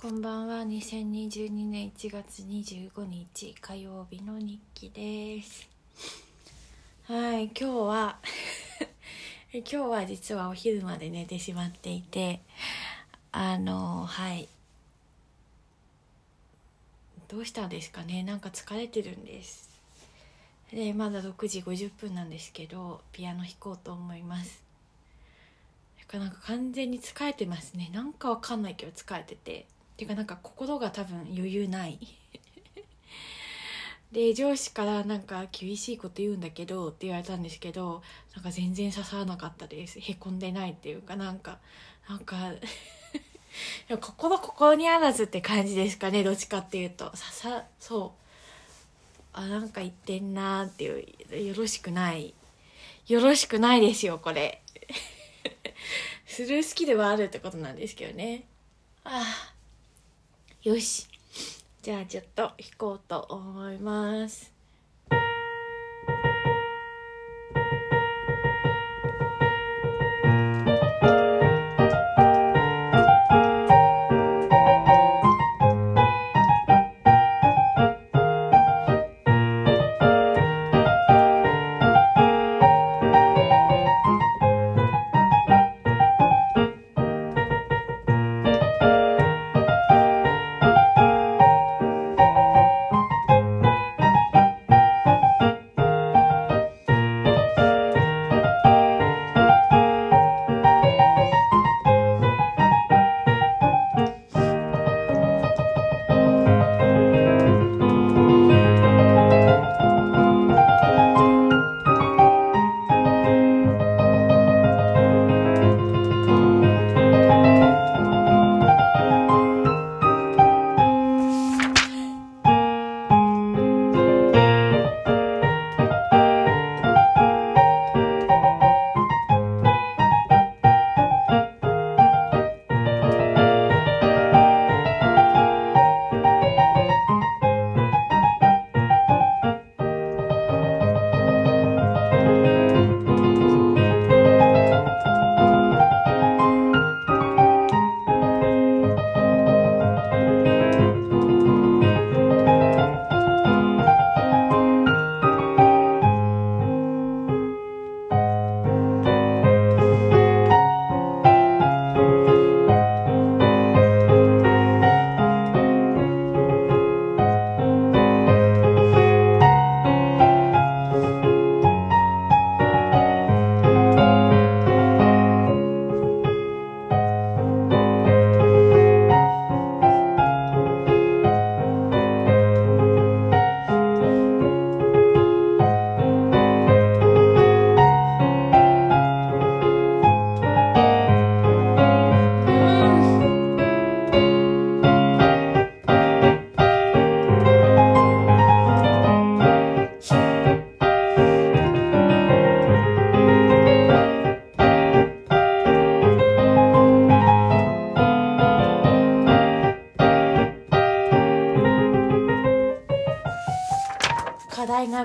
こんばんは。2022年1月25日火曜日の日記です。はい今日は 今日は実はお昼まで寝てしまっていてあのはい。どうしたんですかね？なんか疲れてるんです。でまだ6時50分なんですけどピアノ弾こうと思います。なんか完全に疲れてますね。なんかわかんないけど疲れてて。ていうかなんか心が多分余裕ない。で上司からなんか厳しいこと言うんだけどって言われたんですけどなんか全然刺さらなかったです。へこんでないっていうかなんかなんか 心心にあらずって感じですかねどっちかっていうと。刺さそう。あなんか言ってんなーっていうよろしくない。よろしくないですよこれ。スルー好きではあるってことなんですけどね。ああよし。じゃあちょっと弾こうと思います。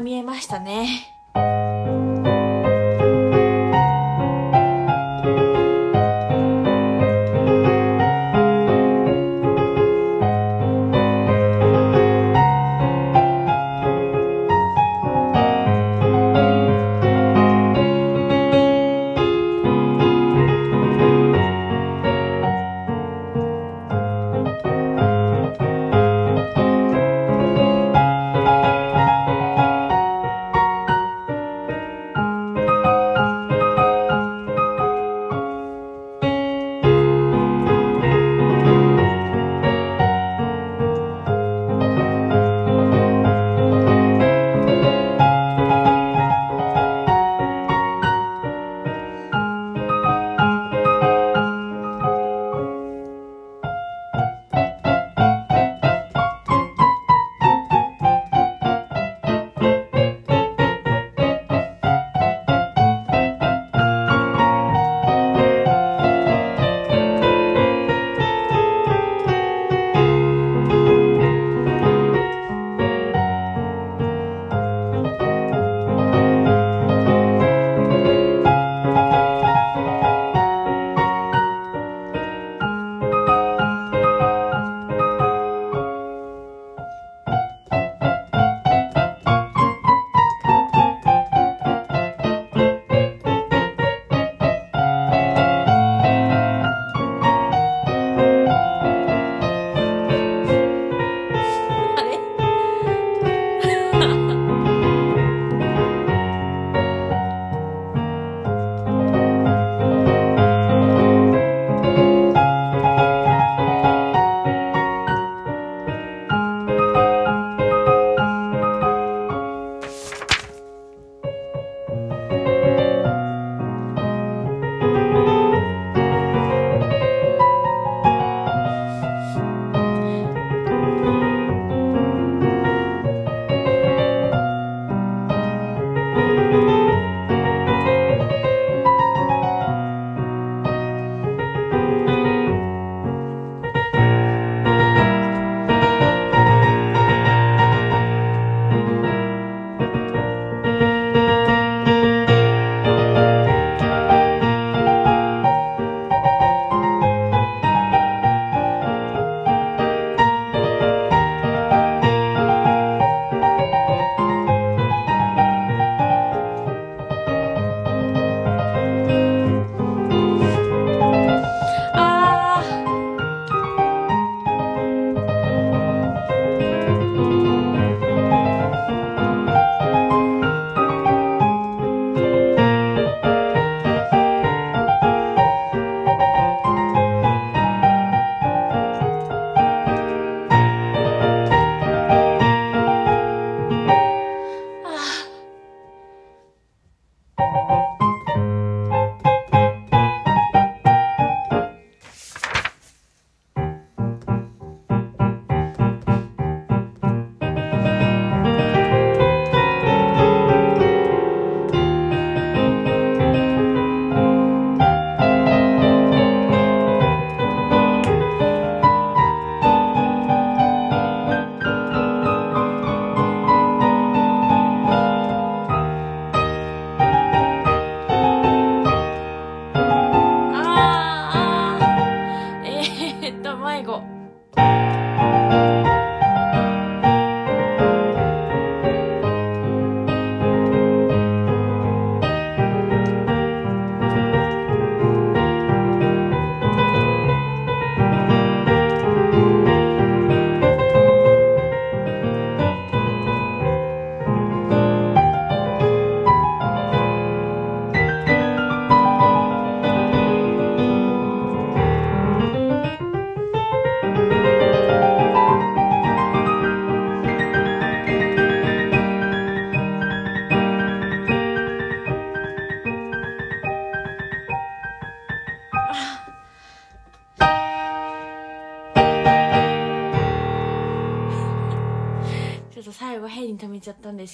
見えましたね。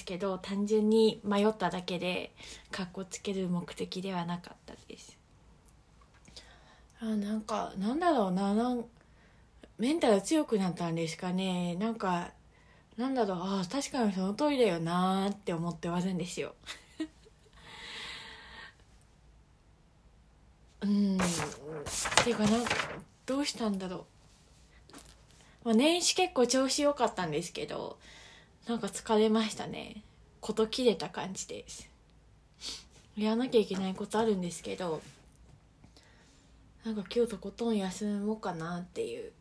ですけど単純に迷っただけでかっこつける目的ではなかったです。あなんかなんだろうななんメンタル強くなったんですかね。なんかなんだろうあ確かにその通りだよなーって思って終わるんですよ。うん。っていうかなんかどうしたんだろう、まあ、年始結構調子良かったんですけどなんか疲れましたね。こと切れた感じです。やらなきゃいけないことあるんですけどなんか今日とことん休もうかなっていう。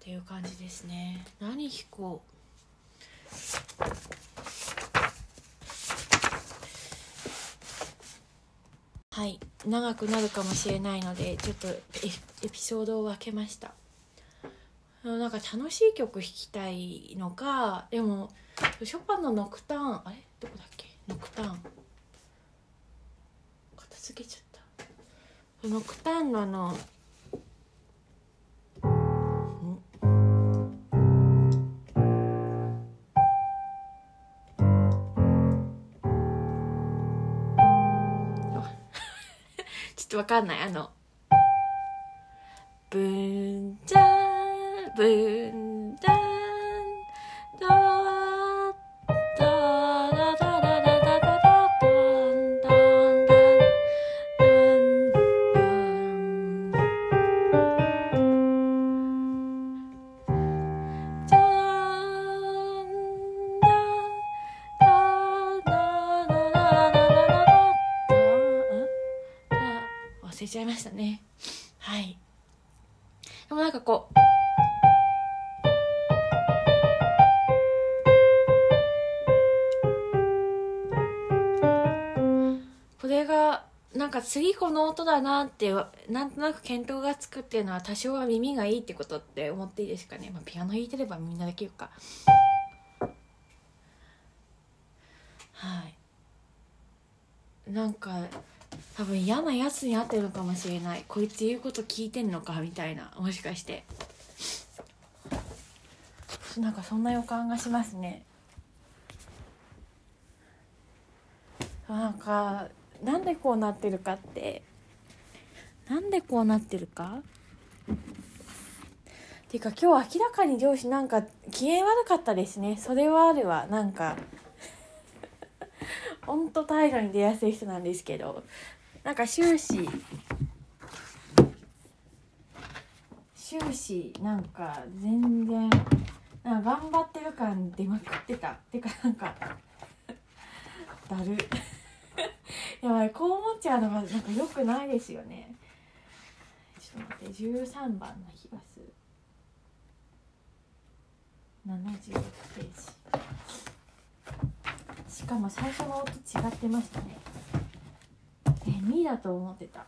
っていう感じですね。何弾こう。はい。長くなるかもしれないのでちょっとエピソードを分けました。あのなんか楽しい曲弾きたいのかでもショパンのノクターンあれ？どこだっけ？ノクターン。片付けちゃった。ノクターンのあのとわかんない。あのブーンジャーブーン音だなってなんとなく見当がつくっていうのは多少は耳がいいってことって思っていいですかね、まあ、ピアノ弾いてればみんなできるか。はい。なんか多分嫌なやつに会ってるかもしれない。こいつ言うこと聞いてんのかみたいな。もしかして。なんかそんな予感がしますね。なんかなんでこうなってるかって。なんでこうなってるか？っていうか今日明らかに上司なんか機嫌悪かったですね。それはあるわ。なんかほんと態度に出やすい人なんですけど。なんか終始終始なんか全然なんか頑張ってる感出まくってた。てかなんかだる。やばいこう思っちゃうのがなんか良くないですよね。ちょっと待って13番の日が数76ページ。しかも最初の音違ってましたね。え2だと思ってた。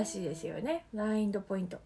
らしいですよね。難易度ポイント。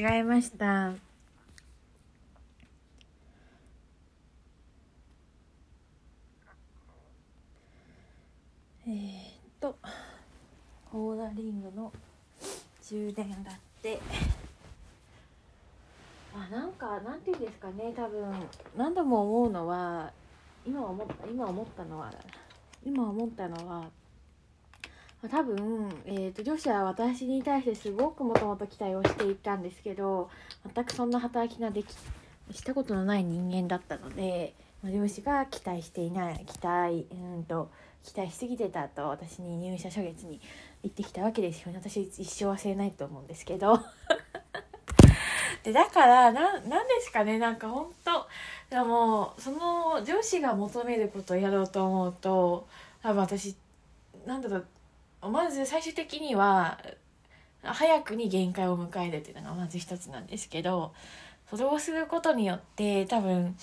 違えました。えー、っとオーダーリングの充電だってあなんかなんていうんですかね多分。何度も思うのは今思った今思ったのは今思ったのは多分、えーと、上司は私に対してすごくもともと期待をしていたんですけど全くそんな働きができしたことのない人間だったので、上司が期待していない期待うんと期待しすぎてたと私に入社初月に言ってきたわけですよね。私一生忘れないと思うんですけど。でだからななんですかね。なんか本当でもその上司が求めることをやろうと思うと多分私なんだろうまず最終的には早くに限界を迎えるっていうのがまず一つなんですけどそれをすることによって多分、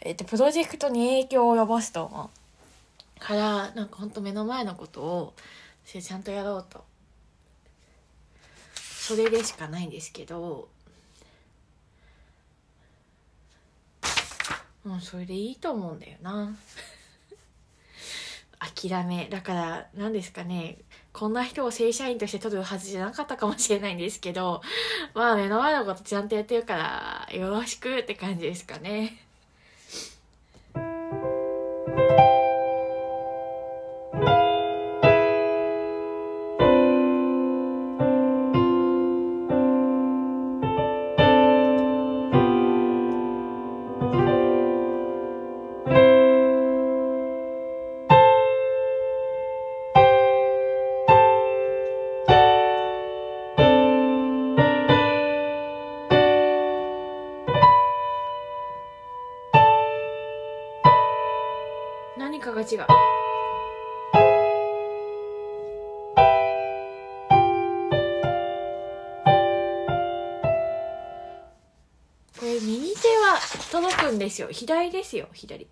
えっと、プロジェクトに影響を及ぼすと思うからなんかほんと目の前のことをちゃんとやろうと。それでしかないんですけどもうそれでいいと思うんだよな。諦め。だから何ですかね。こんな人を正社員として取るはずじゃなかったかもしれないんですけど、まあ目の前のことちゃんとやってるから、よろしくって感じですかね。ですよ。左ですよ左。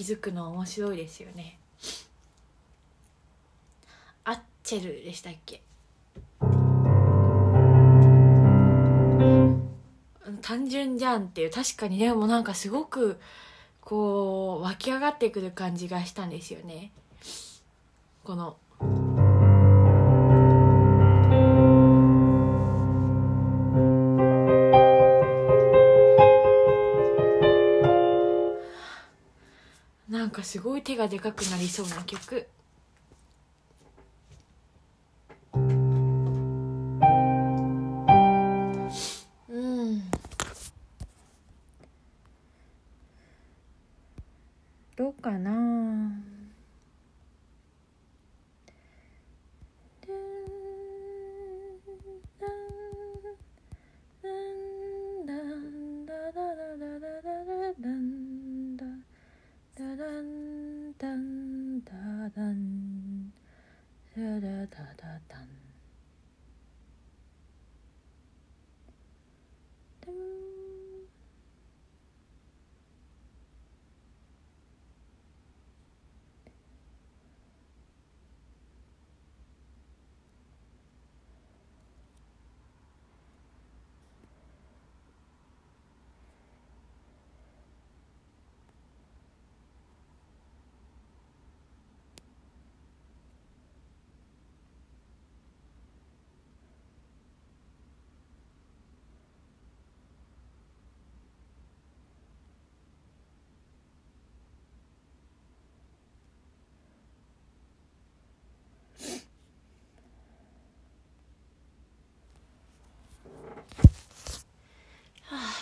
気づくの面白いですよねアッチェルでしたっけ？単純じゃんっていう確かにでもなんかすごくこう湧き上がってくる感じがしたんですよねこの。かすごい手がでかくなりそうな曲。うん。どうかなダダンダンダダンダダダダダンダン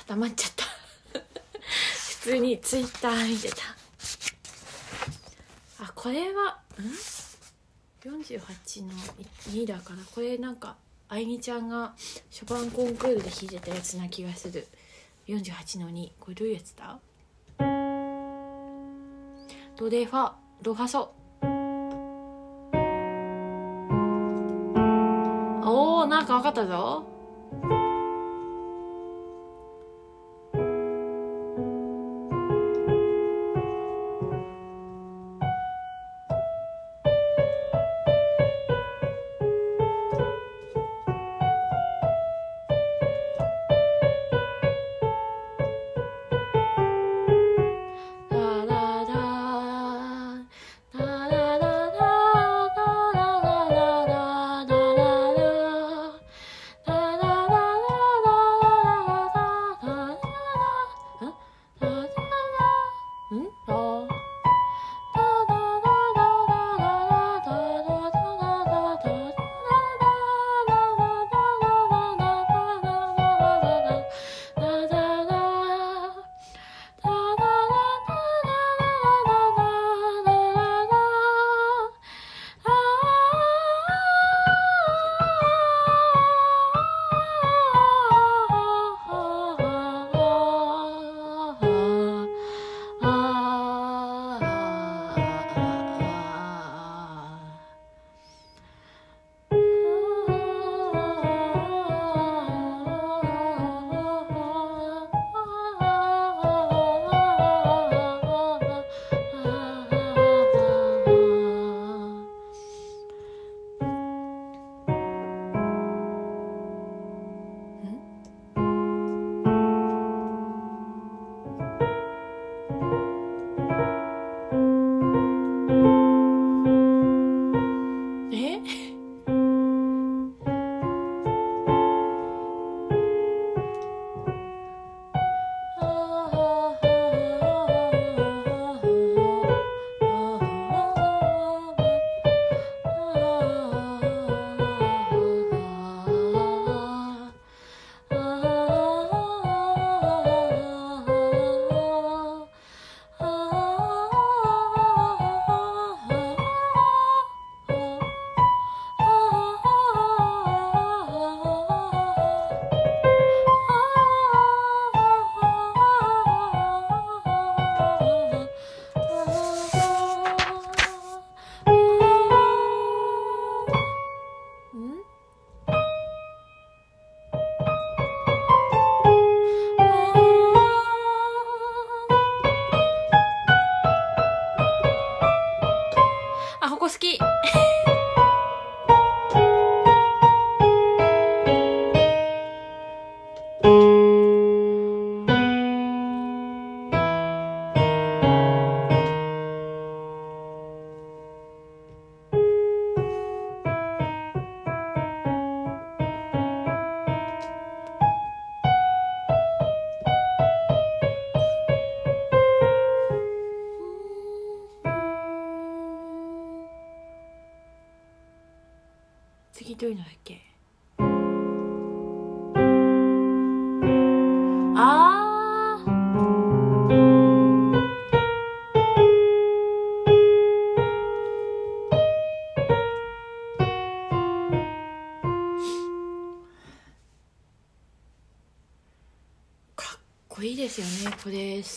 黙っちゃった。普通にツイッター見てた。あこれはん？48の2だからこれなんかあいみちゃんがショパンコンクールで弾いてたやつな気がする。48の2これどういうやつだ？ドレファドファソ。おおなんか分かったぞ。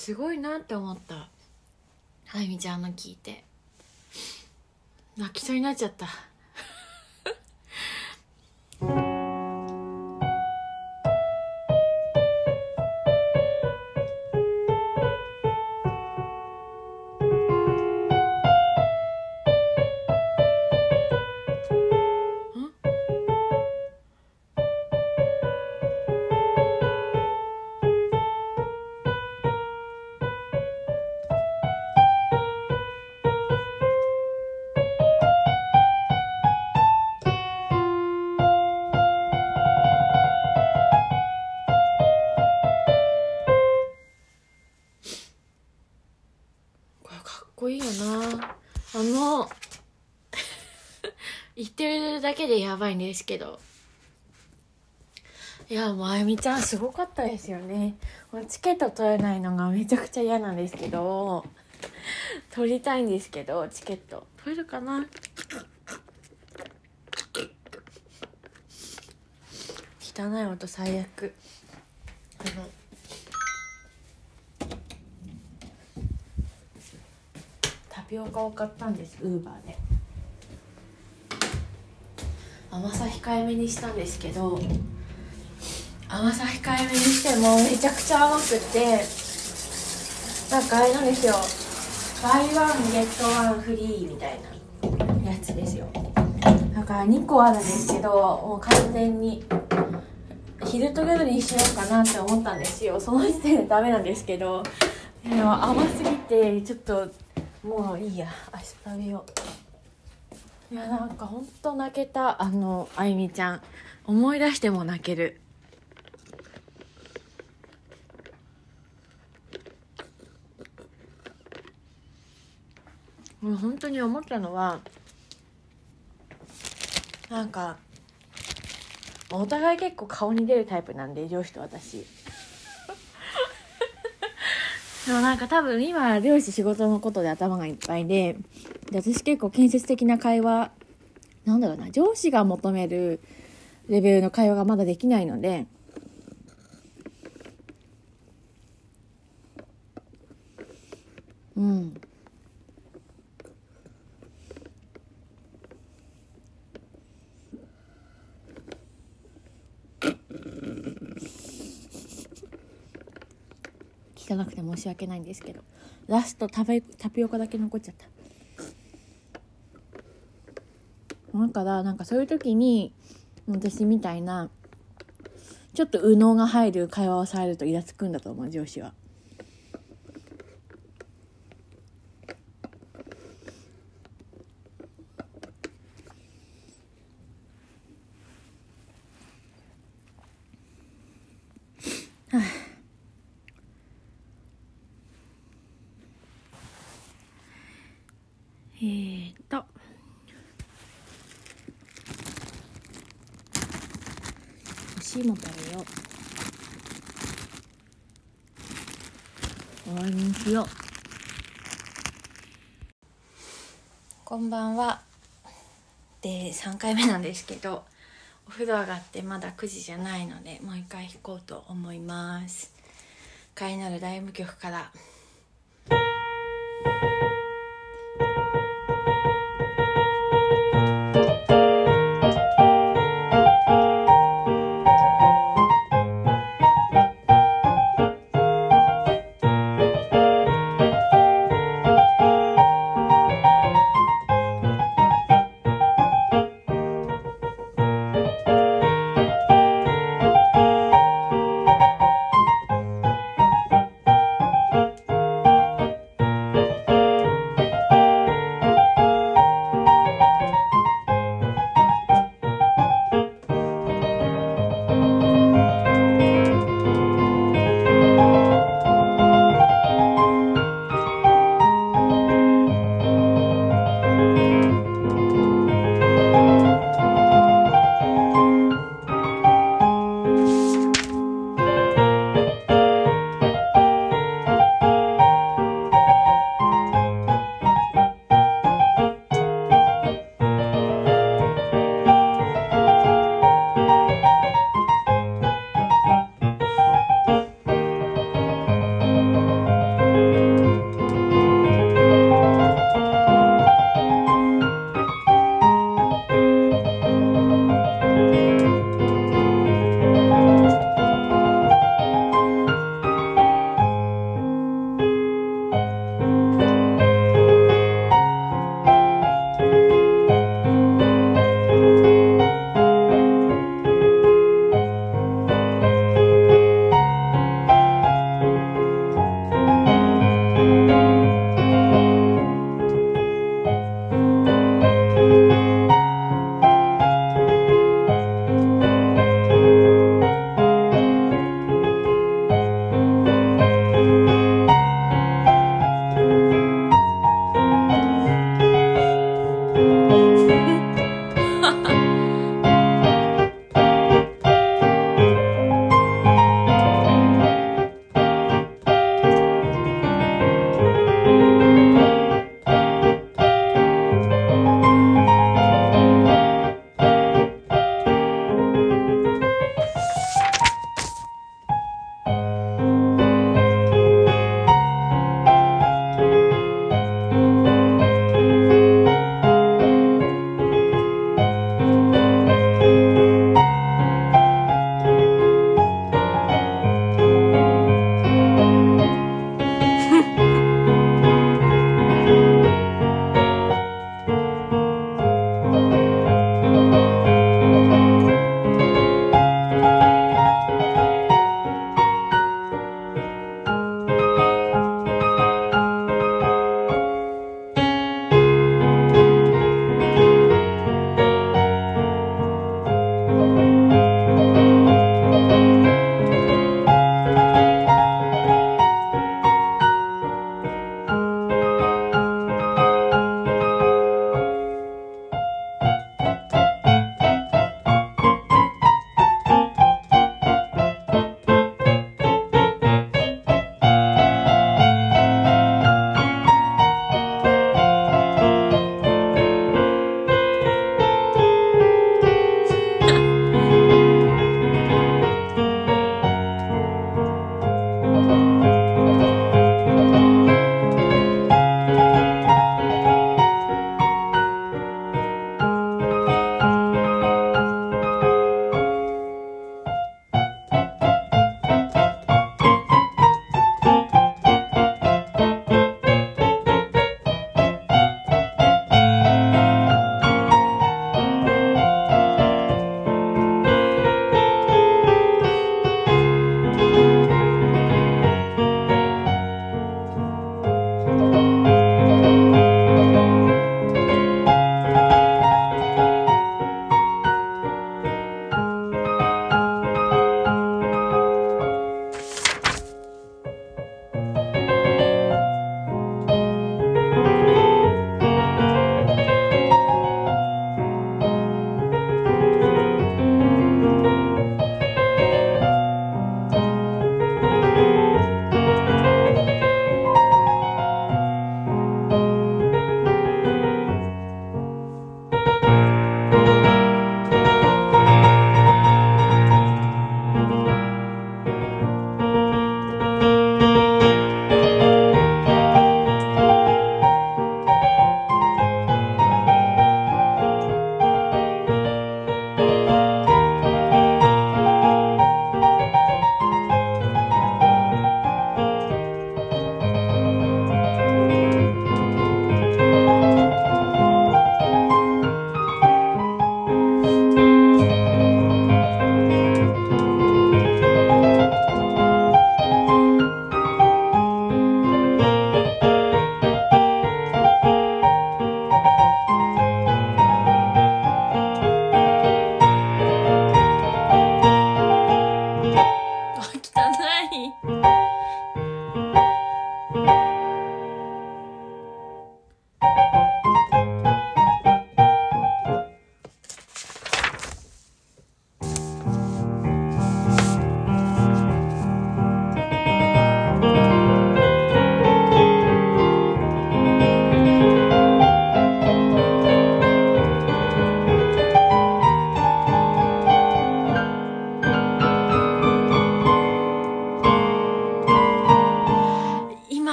すごいなって思った。あゆみちゃんの聞いて。泣きそうになっちゃった言ってるだけでやばいんですけど。いやもうあゆみちゃんすごかったですよね。チケット取れないのがめちゃくちゃ嫌なんですけど。取りたいんですけどチケット。取れるかな？汚い音最悪。あの。タピオカを買ったんですウーバーで。甘さ控えめにしたんですけど甘さ控えめにしてもめちゃくちゃ甘くてなんかあれなんですよ。バイワンゲットワンフリーみたいなやつですよ。だから2個あるんですけどもう完全に昼と夜にしようかなって思ったんですよ。その時点でダメなんですけどでも甘すぎてちょっともういいや明日食べよう。いやなんかほんと泣けた。あのあゆみちゃん。思い出しても泣ける。もう本当に思ったのはなんかお互い結構顔に出るタイプなんで上司と私。でもなんか多分今漁師仕事のことで頭がいっぱいでで私結構建設的な会話なんだろうな上司が求めるレベルの会話がまだできないのでうん。汚くて申し訳ないんですけどラストタベタピオカだけ残っちゃっただからなんかそういう時に私みたいなちょっと右脳が入る会話をされるとイラつくんだと思う上司。はあえー、っと干し芋食べよう終わりにしようこんばんはで3回目なんですけどお風呂上がってまだ9時じゃないのでもう一回弾こうと思います。かいなる大無曲から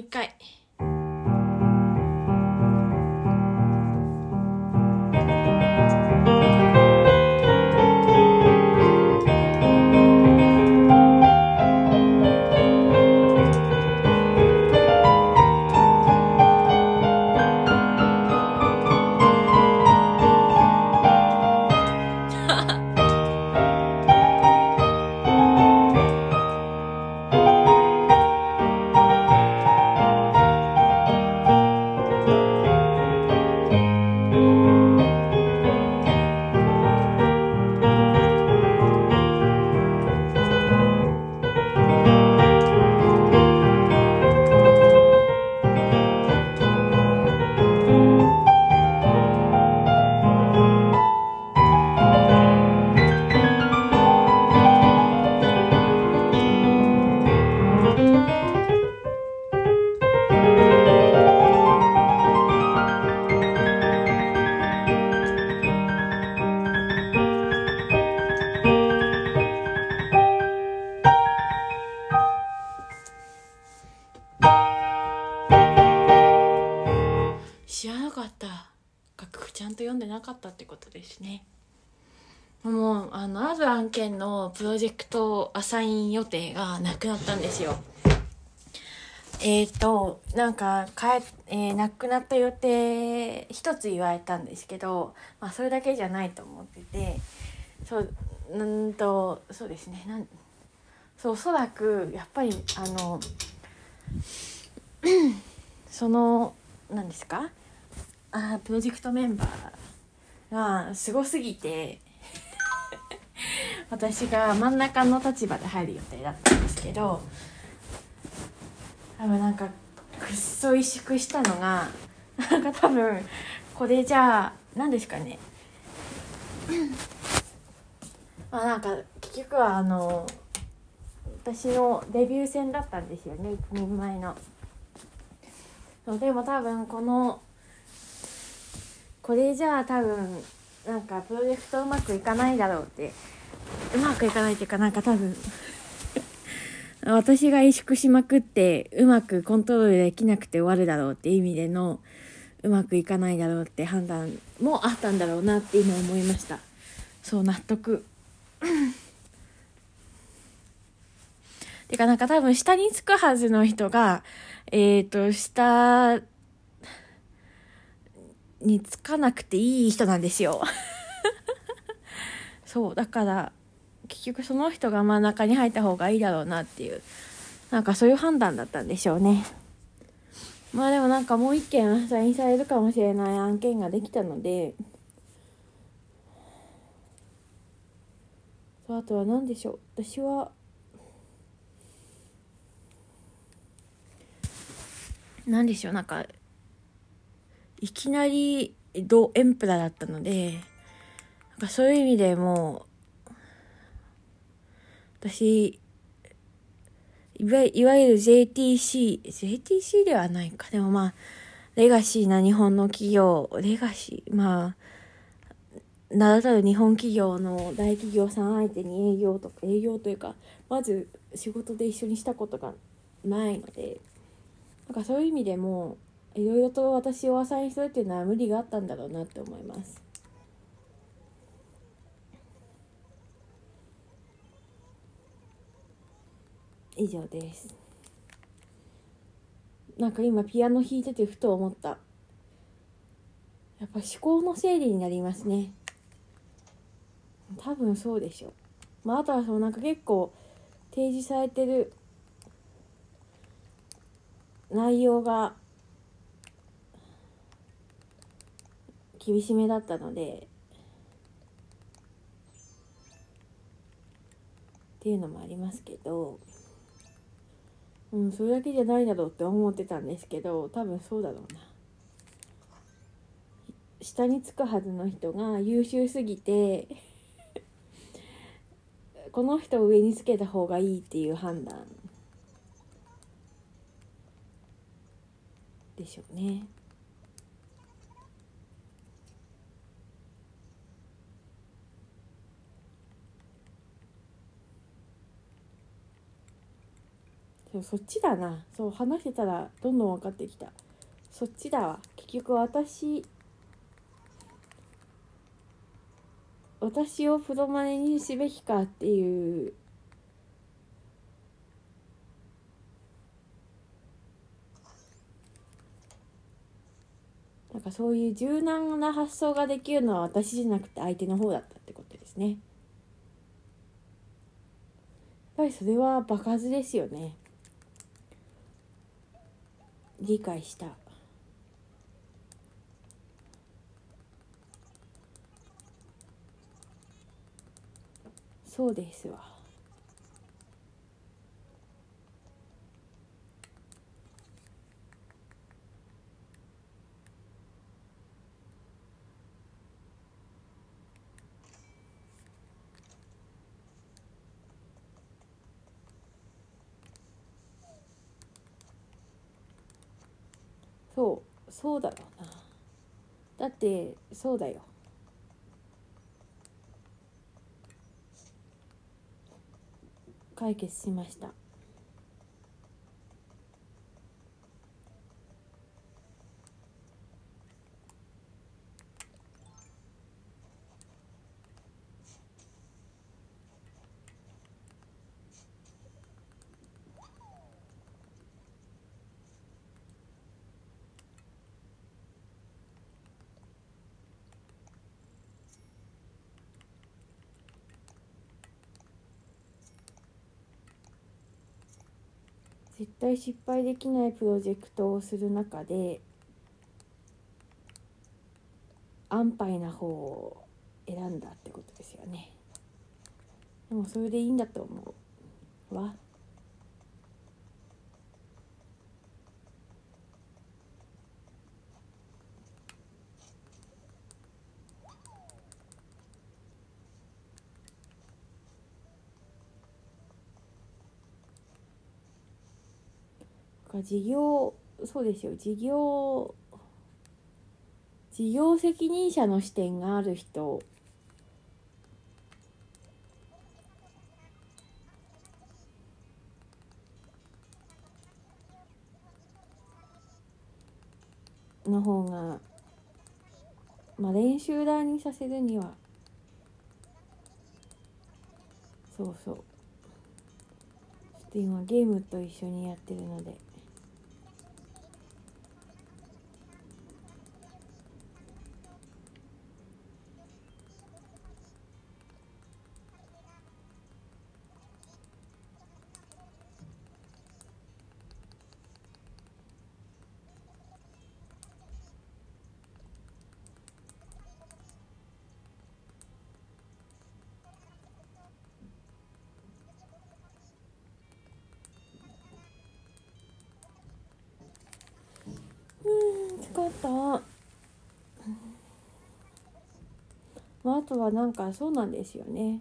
一回。くなったんですよ。えっ、ー、となんかかえ、えー、なくなった予定一つ言われたんですけど、まあ、それだけじゃないと思っててそううんとそうですねなんそうおそらくやっぱりあの その何ですか？あプロジェクトメンバーがすごすぎて私が真ん中の立場で入る予定だったんですけど多分なんかくっそ萎縮したのがなんか多分これじゃあ何ですかねまあなんか結局はあの私のデビュー戦だったんですよね1人前の。そうでも多分このこれじゃあ多分なんかプロジェクトうまくいかないだろうってうまくいかないっていうかなんか多分 私が萎縮しまくってうまくコントロールできなくて終わるだろうっていう意味でのうまくいかないだろうって判断もあったんだろうなって今思いました。そう納得。てかなんか多分下につくはずの人がえっ、ー、と下につかなくていい人なんですよ。そうだから結局その人が真ん中に入った方がいいだろうなっていうなんかそういう判断だったんでしょうね。まあでもなんかもう一件アサインされるかもしれない案件ができたのであとは何でしょう。私は何でしょう。なんかいきなりドエンプラだったのでなんかそういう意味でもう私いわゆる JTC、JTC ではないか。でもまあ、レガシーな日本の企業、レガシー、まあ、名だたる日本企業の大企業さん相手に営業とか、営業というか、まず仕事で一緒にしたことがないので、なんかそういう意味でも、いろいろと私をアサインするっていうのは無理があったんだろうなって思います。以上です。なんか今ピアノ弾いててふと思った。やっぱ思考の整理になりますね。多分そうでしょう。まああとはそのなんか結構提示されてる内容が厳しめだったのでっていうのもありますけど。うん、それだけじゃないだろうって思ってたんですけど多分そうだろうな。下につくはずの人が優秀すぎて この人を上につけた方がいいっていう判断でしょうね。そうそっちだなそう話してたらどんどん分かってきたそっちだわ結局私私をプロマネにすべきかっていうなんかそういう柔軟な発想ができるのは私じゃなくて相手の方だったってことですね。やっぱりそれは場数ですよね。理解した。そうですわ。そうそうだろうな。だってそうだよ。解決しました。対失敗できないプロジェクトをする中で安牌な方を選んだってことですよね。でもそれでいいんだと思うわ。か事業そうですよ。事業事業責任者の視点がある人。の方がまあ練習台にさせるには。そうそう。ちょっと今ゲームと一緒にやってるので。疲れた、まあ、あとはなんかそうなんですよね。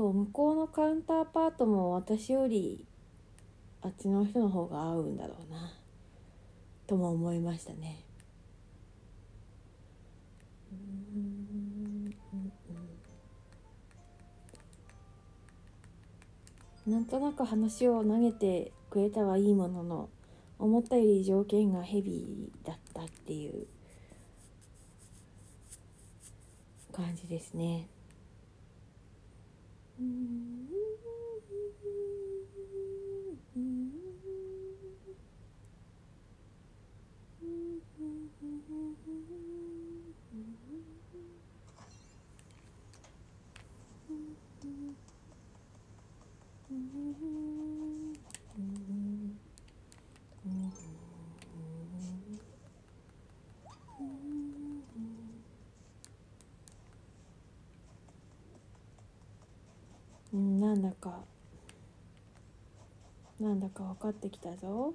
そう向こうのカウンターパートも私よりあっちの人の方が合うんだろうなとも思いましたね。なんとなく話を投げてくれたはいいものの思ったより条件がヘビーだったっていう感じですね。うんなんだかなんだか分かってきたぞ。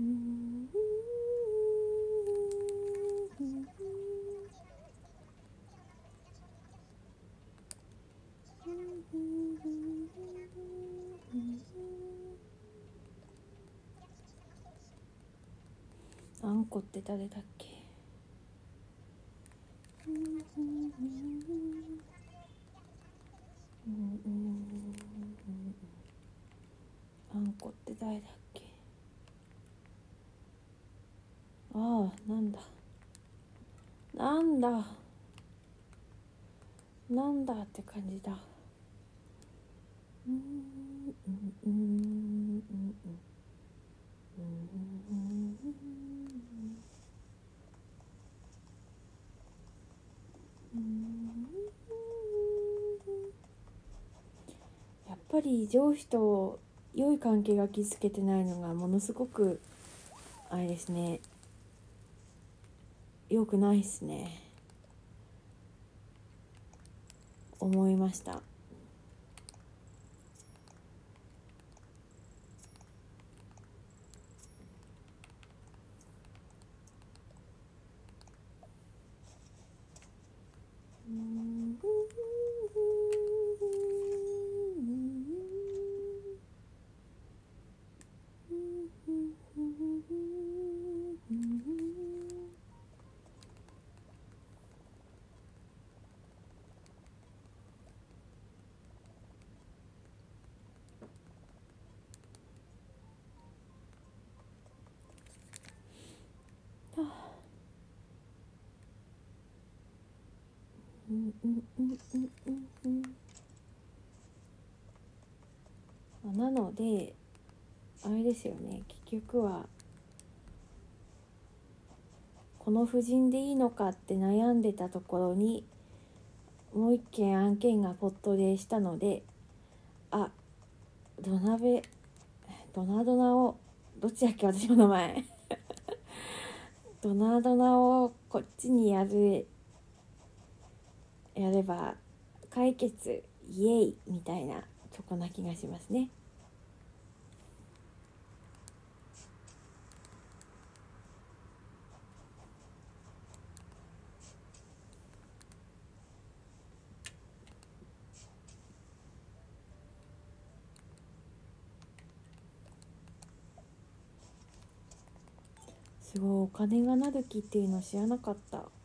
あん。こって食べたっけあんこって誰だっけああなんだなんだなんだって感じだうんうんうんうんうんやっぱり上司と良い関係が築けてないのがものすごくあれですね。良くないっすね。思いました。うんうんうんうん。うんなのであれですよね。結局はこの婦人でいいのかって悩んでたところにもう一件案件がポットでしたのであ土鍋ドナドナをどっちだっけ私の名前。ドナドナをこっちにやるやれば解決イエイみたいなそこな気がしますね。すごいお金がなる木っていうの知らなかった。